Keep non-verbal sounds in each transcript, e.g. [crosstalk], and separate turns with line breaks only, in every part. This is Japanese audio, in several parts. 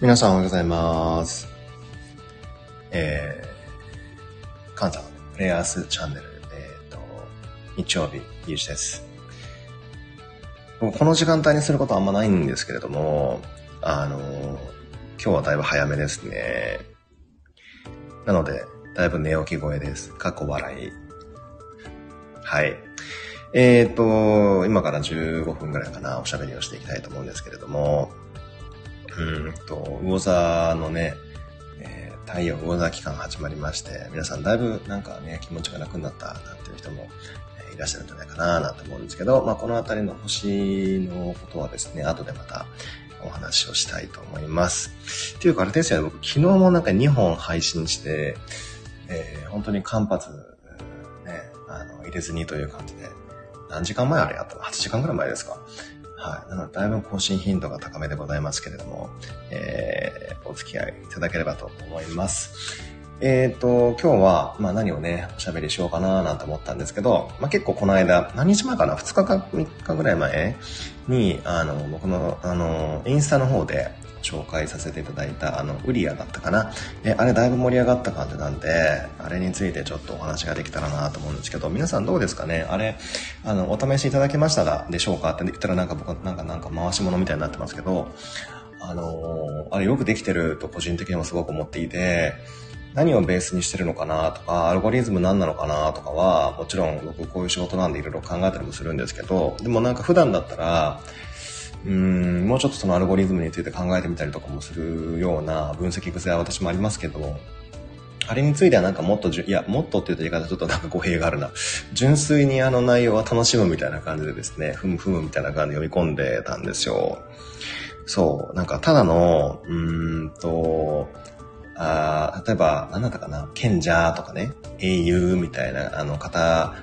皆さんおはようございます。えー、カンタのプレイヤースチャンネル、えっ、と、日曜日、ゆうじです。この時間帯にすることはあんまないんですけれども、あの、今日はだいぶ早めですね。なので、だいぶ寝起き声です。過去笑い。はい。えっ、と、今から15分ぐらいかな、おしゃべりをしていきたいと思うんですけれども、うんと、魚座のね、えー太陽魚座期間が始まりまして、皆さんだいぶなんかね、気持ちが楽になったなんていう人もいらっしゃるんじゃないかななんて思うんですけど、まあこのあたりの星のことはですね、後でまたお話をしたいと思います。っていうかあれですよね、僕昨日もなんか2本配信して、えー本当に間髪、ね、あの、入れずにという感じで、何時間前あれやったの ?8 時間ぐらい前ですか？はい。なので、だいぶ更新頻度が高めでございますけれども、えー、お付き合いいただければと思います。えっ、と、今日は、まあ何をね、おしゃべりしようかななんて思ったんですけど、まあ結構この間、何日前かな ?2 日か3日ぐらい前に、あの、僕の、あの、インスタの方で紹介させていただいた、あの、ウリアだったかな。え、あれだいぶ盛り上がった感じなんで、あれについてちょっとお話ができたらなと思うんですけど、皆さんどうですかね？あれ、あの、お試しいただけましたが、でしょうか？って言ったらなんか僕、なんか、なんか回し物みたいになってますけど、あのーあれよくできてると個人的にもすごく思っていて、何をベースにしてるのかな？とか、アルゴリズム何なのかな？とかは、もちろん僕こういう仕事なんでいろいろ考えたりもするんですけど、でもなんか普段だったら、うん、もうちょっとそのアルゴリズムについて考えてみたりとかもするような分析癖は私もありますけど、あれについてはなんかもっとじゅ、いや、もっとって言うと言い方ちょっとなんか [laughs] 語弊があるな。純粋にあの内容は楽しむみたいな感じでですね、ふむふむみたいな感じで読み込んでたんですよ。そう、なんかただの、うーんと、あ例えば、何だったかな、賢者とかね、英雄みたいな、あの、方、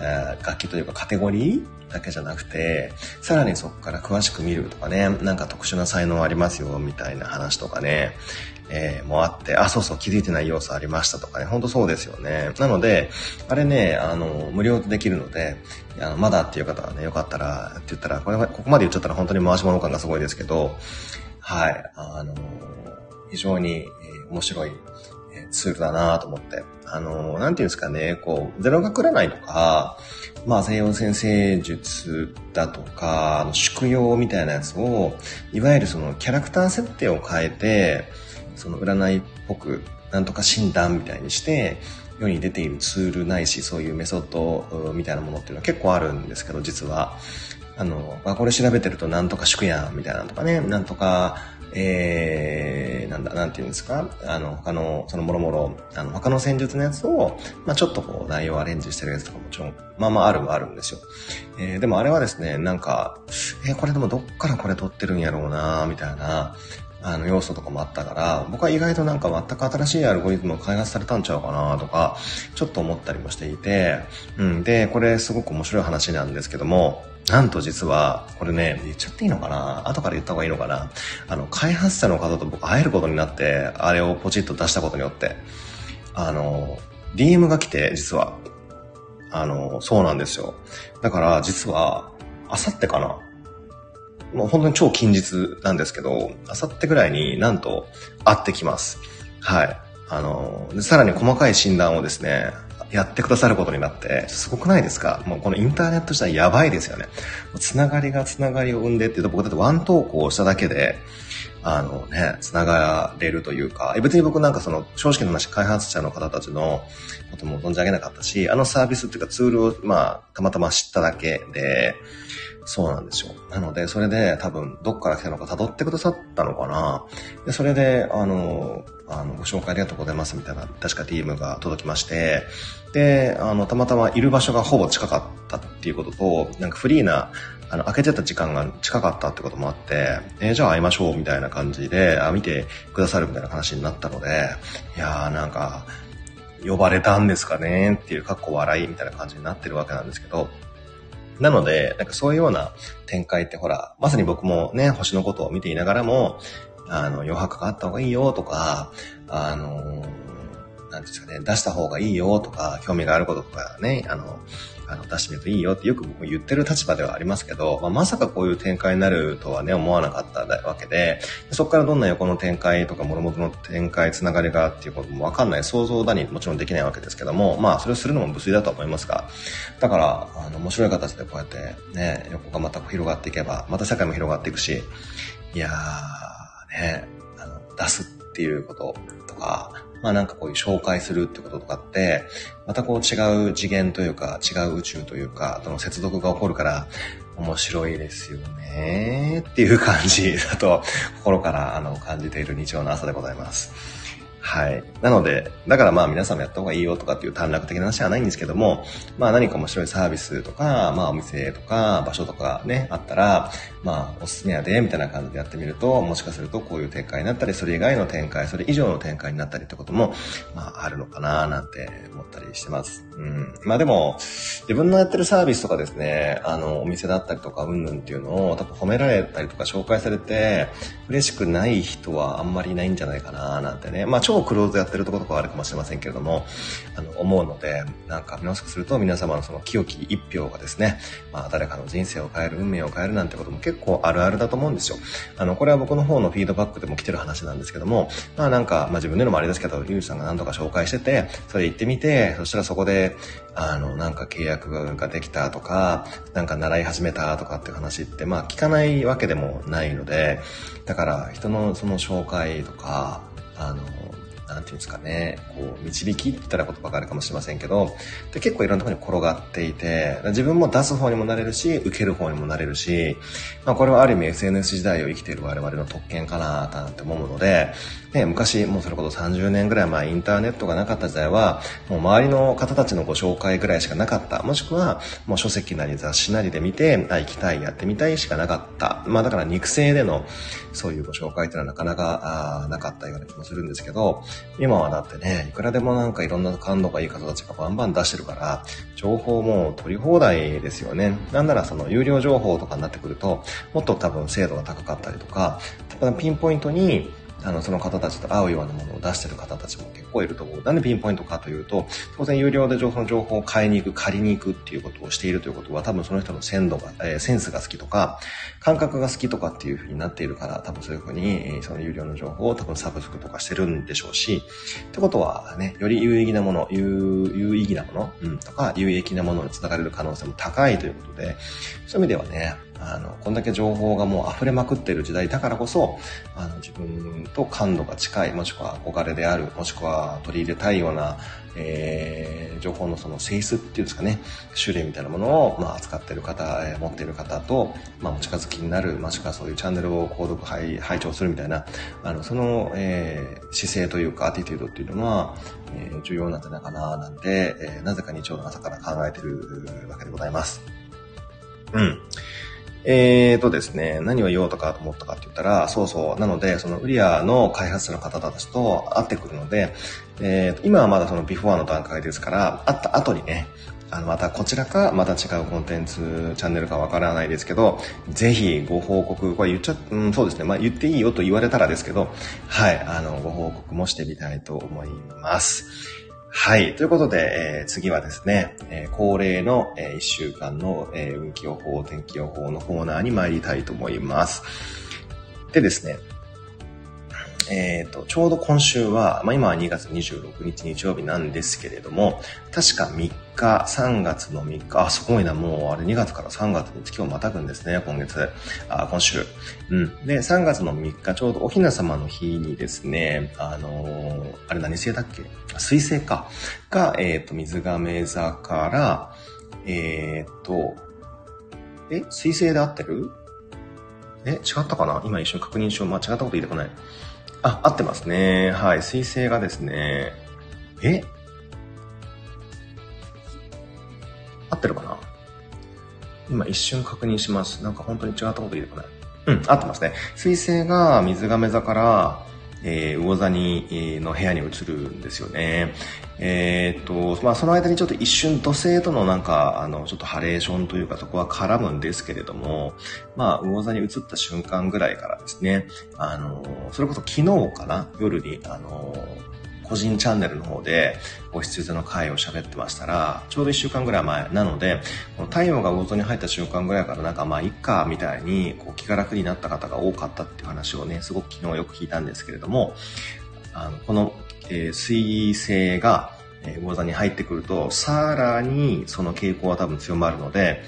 あー楽器というかカテゴリーだけじゃなくて、さらにそこから詳しく見るとかね、なんか特殊な才能ありますよ、みたいな話とかね、えーもあって、あ、そうそう、気づいてない要素ありましたとかね、ほんとそうですよね。なので、あれね、あの、無料でできるので、あのまだっていう方はね、よかったら、って言ったら、これは、ここまで言っちゃったら本当に回し物感がすごいですけど、はい、あの、非常に、面白いツールだなと思って。あの、なんていうんですかね、こう、ゼロ学占いとか、まあ、西洋先生術だとか、あの宿用みたいなやつを、いわゆるそのキャラクター設定を変えて、その占いっぽく、なんとか診断みたいにして、世に出ているツールないし、そういうメソッドみたいなものっていうのは結構あるんですけど、実は。あの、あこれ調べてるとなんとか宿やんみたいなのとかね、なんとか、えー、なんだ、なんていうんですか？あの、他の、そのもろもろ、あの、他の戦術のやつを、まあちょっとこう、内容をアレンジしてるやつとかもちろん、まあまああるはあるんですよ。えー、でもあれはですね、なんか、えーこれでもどっからこれ撮ってるんやろうなみたいな、あの、要素とかもあったから、僕は意外となんか全く新しいアルゴリズムを開発されたんちゃうかなとか、ちょっと思ったりもしていて、うん、で、これすごく面白い話なんですけども、なんと実は、これね、言っちゃっていいのかな？後から言った方がいいのかな？あの、開発者の方と僕会えることになって、あれをポチッと出したことによって、あの、DM が来て、実は。あの、そうなんですよ。だから、実は、あさってかな？もう本当に超近日なんですけど、あさってぐらいになんと会ってきます。はい。あの、さらに細かい診断をですね、やってくださることになって、すごくないですか？もうこのインターネット自体やばいですよね。つながりがつながりを生んでっていうと、僕だってワン投稿しただけで、あのね、つながれるというか、え別に僕なんかその、正直な話、開発者の方たちのことも存じ上げなかったし、あのサービスっていうかツールを、まあ、たまたま知っただけで、そうなんですよ。なので、それで多分、どっから来たのか辿ってくださったのかな。で、それで、あの、あの、ご紹介ありがとうございますみたいな、確か DM が届きまして、で、あの、たまたまいる場所がほぼ近かったっていうことと、なんかフリーな、あの、開けてた時間が近かったってこともあって、えーじゃあ会いましょうみたいな感じで、あ、見てくださるみたいな話になったので、いやーなんか、呼ばれたんですかねっていう、かっこ笑いみたいな感じになってるわけなんですけど、なので、なんかそういうような展開ってほら、まさに僕もね、星のことを見ていながらも、あの、余白があった方がいいよとか、あの、なんですかね、出した方がいいよとか、興味があることとかね、あの、あの出してみるといいよってよく僕も言ってる立場ではありますけど、まあ、まさかこういう展開になるとはね、思わなかったわけで、そこからどんな横の展開とか、諸々の展開、つながりがっていうこともわかんない、想像だにもちろんできないわけですけども、まあ、それをするのも無粋だと思いますが、だから、あの、面白い形でこうやってね、横がまた広がっていけば、また社会も広がっていくし、いやー、ね、あの、出すっていうこととか、まあなんかこういう紹介するってこととかって、またこう違う次元というか、違う宇宙というか、との接続が起こるから、面白いですよねっていう感じだと、心からあの感じている日曜の朝でございます。はい。なので、だからまあ皆さんもやった方がいいよとかっていう短絡的な話はないんですけども、まあ何か面白いサービスとか、まあお店とか場所とかね、あったら、まあおすすめやで、みたいな感じでやってみると、もしかするとこういう展開になったり、それ以外の展開、それ以上の展開になったりってことも、まああるのかななんて思ったりしてます。うん。まあでも、自分のやってるサービスとかですね、あの、お店だったりとか、うんぬんっていうのを多分褒められたりとか紹介されて、嬉しくない人はあんまりいないんじゃないかななんてね。まあ超クローズやってるところとかあるかもしれませんけれども、あの、思うので、なんか、もしかすると皆様のその清き一票がですね、まあ、誰かの人生を変える、運命を変えるなんてことも結構あるあるだと思うんですよ。あの、これは僕の方のフィードバックでも来てる話なんですけども、まあなんか、まあ自分でのもあれですけど、ゆうさんが何度か紹介してて、それ行ってみて、そしたらそこで、あの、なんか契約ができたとか、なんか習い始めたとかっていう話って、まあ聞かないわけでもないので、だから人のその紹介とか、あの、なんていうんですかね、こう、導きって言ったら言葉があるかもしれませんけど、で結構いろんなところに転がっていて、自分も出す方にもなれるし、受ける方にもなれるし、まあこれはある意味 SNS 時代を生きている我々の特権かななんて思うので、ね、昔、もうそれこそ30年ぐらい前、インターネットがなかった時代は、もう周りの方たちのご紹介ぐらいしかなかった。もしくは、もう書籍なり雑誌なりで見て、あ、行きたい、やってみたいしかなかった。まあだから肉声での、そういうご紹介っていうのはなかなか、あなかったような気もするんですけど、今はだってね、いくらでもなんかいろんな感度がいい方たちがバンバン出してるから、情報も取り放題ですよね。なんならその有料情報とかになってくると、もっと多分精度が高かったりとか、ピンポイントにあの、その方たちと合うようなものを出してる方たちも結構いると思う。なんでピンポイントかというと、当然有料で情報の情報を買いに行く、借りに行くっていうことをしているということは、多分その人の鮮度が、えー、センスが好きとか、感覚が好きとかっていうふうになっているから、多分そういうふうに、えー、その有料の情報を多分サブスクとかしてるんでしょうし、ってことはね、より有意義なもの、有有意義なもの、うん、とか、有益なものにつながれる可能性も高いということで、そういう意味ではね、あの、こんだけ情報がもう溢れまくってる時代だからこそ、あの、自分と感度が近い、もしくは憧れである、もしくは取り入れたいような、えー、情報のその性質っていうんですかね、種類みたいなものを、まあ、扱っている方、えー、持っている方と、まあ、お近づきになる、もしくはそういうチャンネルを購読、拝、拝聴するみたいな、あの、その、えー、姿勢というか、アティテュードっていうのは、えー、重要なんじゃないかな、なんて、えー、なぜか日曜の朝から考えてるわけでございます。うん。えーとですね、何を言おうとかと思ったかって言ったら、そうそう、なので、そのウリアの開発者の方たちと会ってくるので、えー、今はまだそのビフォーの段階ですから、会った後にね、あの、またこちらか、また違うコンテンツ、チャンネルかわからないですけど、ぜひご報告、これ言っちゃ、うん、そうですね、まあ言っていいよと言われたらですけど、はい、あの、ご報告もしてみたいと思います。はい。ということで、えー、次はですね、えー、恒例の、えー、1週間の、えー、運気予報、天気予報のコーナーに参りたいと思います。でですね、えっ、ー、と、ちょうど今週は、まあ、今は2月26日日曜日なんですけれども、確か3日、3月の3日、あ、すごいな、もうあれ2月から3月に月をまたぐんですね、今月、あ、今週。うん。で、3月の3日、ちょうどお雛様の日にですね、あのー、あれ何星だっけ？水星か。が、えっ、ー、と、水亀座から、えっ、と、え、水星で合ってる？え、違ったかな？今一瞬確認しよう。間違ったこと言いたくない。あ、合ってますね。はい。水星がですね、え？合ってるかな？今一瞬確認します。なんか本当に違ったこと言えるかな。うん、合ってますね。水星が水亀座から、えー、魚座に、の部屋に移るんですよね。えー、っと、まあ、その間にちょっと一瞬土星とのなんか、あの、ちょっとハレーションというかそこは絡むんですけれども、まあ、魚座に移った瞬間ぐらいからですね、あの、それこそ昨日かな？夜に、あの、個人チャンネルの方で、ご羊座の回を喋ってましたら、ちょうど1週間ぐらい前。なので、この太陽が魚座に入った瞬間ぐらいからなんかまあ、いっか、みたいに、こう、気が楽になった方が多かったっていう話をね、すごく昨日よく聞いたんですけれども、あの、この、えー、水星が、えー、魚座に入ってくると、さらにその傾向は多分強まるので、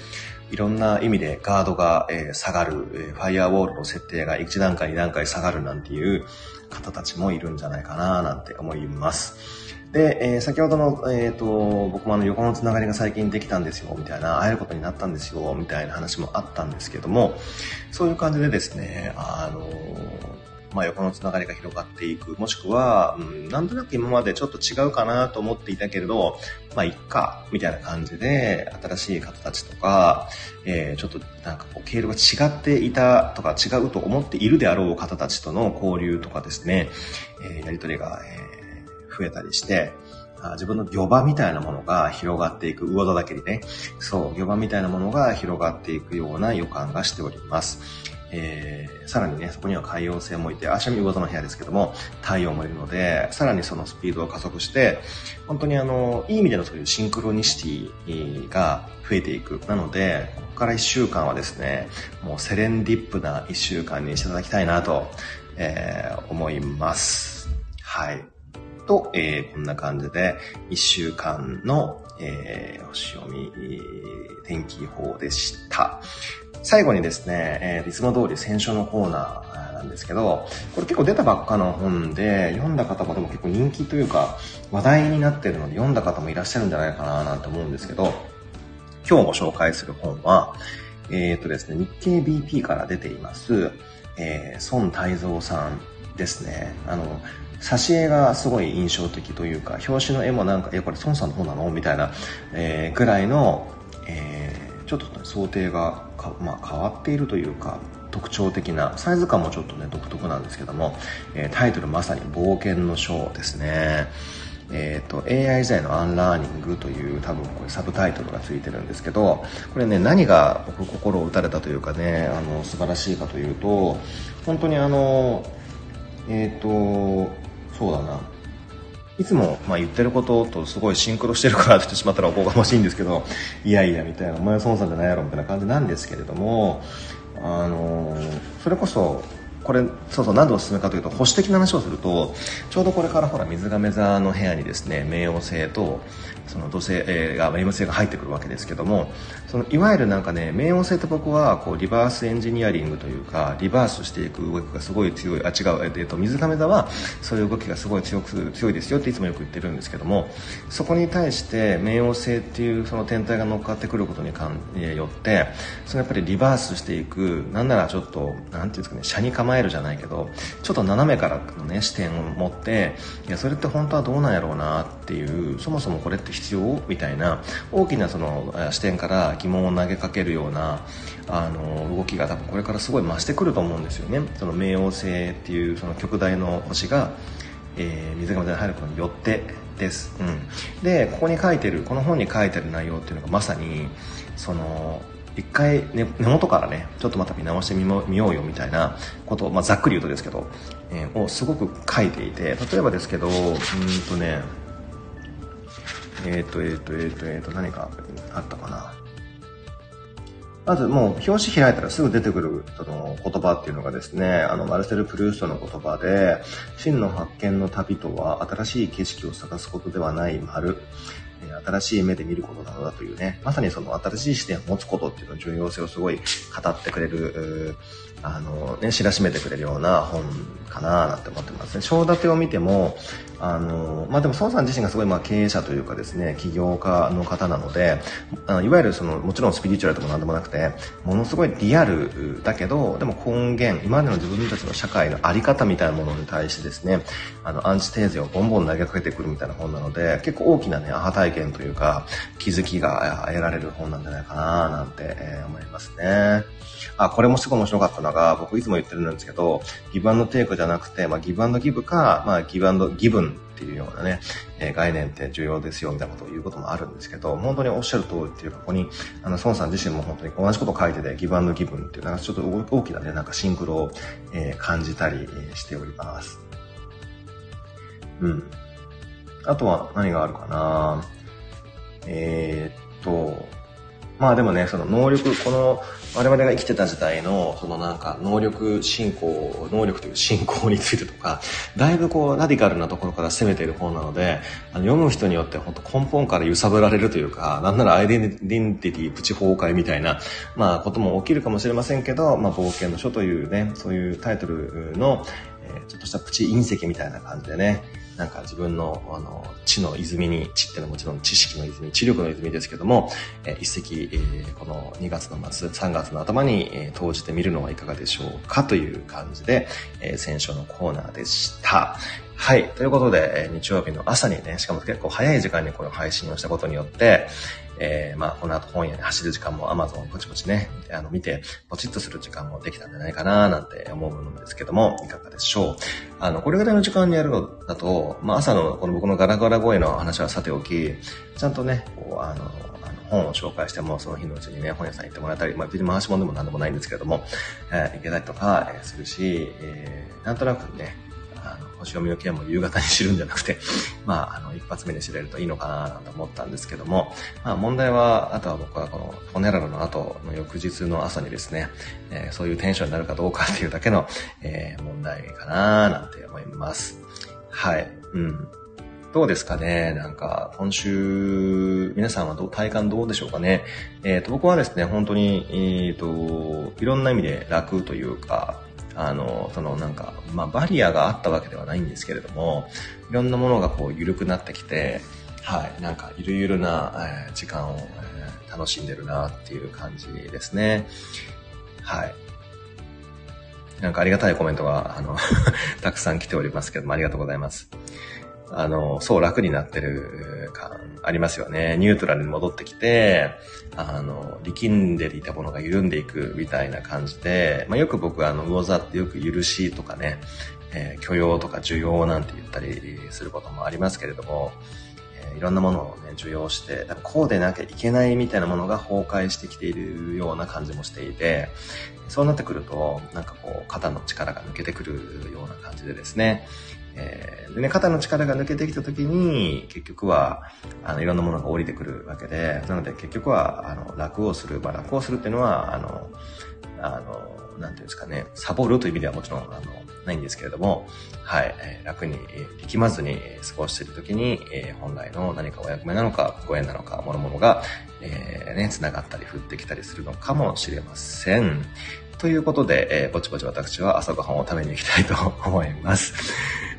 いろんな意味でガードが、え、下がる、え、ファイアウォールの設定が1段階2段階下がるなんていう方たちもいるんじゃないかななんて思います。で、えー、先ほどの、えっ、と、僕もあの横のつながりが最近できたんですよ、みたいな、会えることになったんですよ、みたいな話もあったんですけども、そういう感じでですね、あのまあ、横のつながりが広がっていく、もしくは、うん、なんとなく今までちょっと違うかなと思っていたけれど、まあ、いっか、みたいな感じで、新しい方たちとか、えー、ちょっとなんかこう、経路が違っていたとか、違うと思っているであろう方たちとの交流とかですね、えー、やりとりが、えー、増えたりして、自分の魚場みたいなものが広がっていく、魚座だけにね、そう、魚場みたいなものが広がっていくような予感がしております。えー、さらにね、そこには海洋性もいて、足見魚座の部屋ですけども、太陽もいるので、さらにそのスピードを加速して、本当にあの、いい意味でのそういうシンクロニシティが増えていく。なので、ここから1週間はですね、もうセレンディップな1週間にしていただきたいなと、えー、思います。はい。と、えー、こんな感じで、1週間の、えー、星読み、天気予報でした。最後にですね、えー、いつも通り選書のコーナーなんですけど、これ結構出たばっかの本で、読んだ方もでも結構人気というか、話題になってるので読んだ方もいらっしゃるんじゃないかななんて思うんですけど、今日ご紹介する本は、えっ、ー、とですね、日経 BP から出ています、えー、孫泰造さんですね。あの、挿絵がすごい印象的というか、表紙の絵もなんか、え、これ孫さんの方なの？みたいな、えー、ぐらいの、えー、ちょっと、想定がまあ、変わっているというか、特徴的な、サイズ感もちょっとね、独特なんですけども、え、タイトルまさに冒険の章ですね。えっ、ー、と、AI 時代のアンラーニングという多分これサブタイトルがついてるんですけど、これね、何が僕心を打たれたというかね、あの、素晴らしいかというと、本当にあの、えっ、ー、と、そうだな、いつもまあ言ってることとすごいシンクロしてるからって言ってしまったらおこがましいんですけど、いやいやみたいな、お前は孫さんじゃないやろみたいな感じなんですけれども、あのそれこそこれそうそう何でおすすめかというと保守的な話をするとちょうどこれからほら水亀座の部屋にですね冥王星とその土星、えー、が冥王星が入ってくるわけですけどもそのいわゆるなんかね冥王星って僕はこうリバースエンジニアリングというかリバースしていく動きがすごい強いあ違う、えー、と水亀座はそういう動きがすごい強く強いですよっていつもよく言ってるんですけどもそこに対して冥王星っていうその天体が乗っかってくることにかん、よってそのやっぱりリバースしていくなんならちょっとなんていうんですかね車に構えるじゃないけどちょっと斜めからのね視点を持っていやそれって本当はどうなんやろうなっていうそもそもこれって必要みたいな大きなその視点から疑問を投げかけるようなあの動きが多分これからすごい増してくると思うんですよね。その冥王星っていうその極大の星が、えー、水亀座に入ることによってです、うん、でここに書いてるこの本に書いてる内容っていうのがまさにその一回、ね、根元からねちょっとまた見直してみようよみたいなことを、まあ、ざっくり言うとですけど、えー、をすごく書いていて例えばですけどうんとねえっ、ー、とえっ、ー、とえっ、ー、とえっ、と何かあったかなまずもう表紙開いたらすぐ出てくるその言葉っていうのがですね、あのマルセル・プルーストの言葉で、真の発見の旅とは新しい景色を探すことではない丸。新しい目で見ることなのだというね、まさにその新しい視点を持つことっていうの重要性をすごい語ってくれる、あのね、知らしめてくれるような本かななんて思ってますね。章立てを見ても、あの、まあ、でも孫さん自身がすごいまあ経営者というかですね、起業家の方なので、あのいわゆるその、もちろんスピリチュアルとかなんでもなくて、ものすごいリアルだけど、でも根源、今までの自分たちの社会のあり方みたいなものに対してですね、あの、アンチテーゼをボンボン投げかけてくるみたいな本なので、結構大きなね、アハ体験というか、気づきが得られる本なんじゃないかななんて思いますね。あ、これもすごい面白かったのが、僕いつも言ってるんですけど、ギブアンドテイクじゃなくて、まあ、ギブアンドギブか、まあ、ギブアンドギブンっていうようなね、えー、概念って重要ですよ、みたいなことを言うこともあるんですけど、本当におっしゃる通りっていうか、ここに、あの、孫さん自身も本当に同じこと書いてて、ギブアンドギブンっていう、なんかちょっと大きなね、なんかシンクロを、えー、感じたりしております。うん。あとは何があるかなえー、っと、まあでもね、その能力、この我々が生きてた時代の、そのなんか能力進行、能力という進行についてとか、だいぶこうラディカルなところから攻めている本なので、あの読む人によって本当根本から揺さぶられるというか、なんならアイデンティティプチ崩壊みたいな、まあことも起きるかもしれませんけど、まあ冒険の書というね、そういうタイトルの、えー、ちょっとしたプチ隕石みたいな感じでね、なんか自分の、あの、知の泉に、知ってのはもちろん知識の泉、知力の泉ですけども、えー、一石、えー、この2月の末、3月の頭に、えー、投じてみるのはいかがでしょうかという感じで、えー、選書のコーナーでした。はい。ということで、えー、日曜日の朝にね、しかも結構早い時間にこの配信をしたことによって、えー、まあ、この後本屋に走る時間も Amazon をポチポチね、あの、見て、ポチッとする時間もできたんじゃないかな、なんて思うのですけども、いかがでしょう。あの、これぐらいの時間にやるのだと、まあ、朝のこの僕のガラガラ声の話はさておき、ちゃんとね、こう、あの、本を紹介しても、その日のうちにね、本屋さん行ってもらったり、まあ、別に回し物でも何でもないんですけれども、えー、行けたりとか、えー、するし、えー、なんとなくね、星読みの件も夕方に知るんじゃなくて、[laughs] まあ、あの、一発目に知れるといいのかなと思ったんですけども、まあ、問題は、あとは僕はこの、ホネラルの後の翌日の朝にですね、えー、そういうテンションになるかどうかっていうだけの、えー、問題かななんて思います。はい。うん。どうですかね？なんか、今週、皆さんはどう、体感どうでしょうかね？えっ、ー、と、僕はですね、本当に、えっ、ー、と、いろんな意味で楽というか、あの、そのなんか、まあ、バリアがあったわけではないんですけれども、いろんなものがこう緩くなってきて、はい、なんかゆるゆるな、えー、時間を、えー、楽しんでるなっていう感じですね。はい。なんかありがたいコメントが、あの [laughs] たくさん来ておりますけども、ありがとうございます。あの、そう楽になってる感ありますよね。ニュートラルに戻ってきて、あの、力んでいたものが緩んでいくみたいな感じで、まあ、よく僕はあの、魚座ってよく許しとかね、えー、許容とか需要なんて言ったりすることもありますけれども、えー、いろんなものをね、受容して、こうでなきゃいけないみたいなものが崩壊してきているような感じもしていて、そうなってくると、なんかこう、肩の力が抜けてくるような感じでですね、えー、でね、肩の力が抜けてきた時に、結局は、あの、いろんなものが降りてくるわけで、なので結局は、あの、楽をする、まあ、楽をするっていうのは、あの、あの、なんていうんですかね、サボるという意味ではもちろん、あの、ないんですけれども、はい、えー、楽に、力まずに過ごしている時に、えー、本来の何かお役目なのか、ご縁なのか、諸々が、えー、ね、繋がったり降ってきたりするのかもしれません。ということで、えー、ぼちぼち私は朝ごはんを食べに行きたいと思います。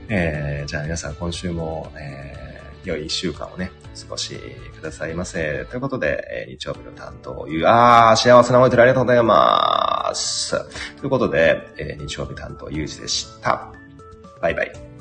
えー、じゃあ皆さん今週も、えー、良い一週間をね、少しくださいませ。ということで、えー、日曜日の担当、ゆ、あー、幸せな思い出ありがとうございます。ということで、えー、日曜日担当、ゆうじでした。バイバイ。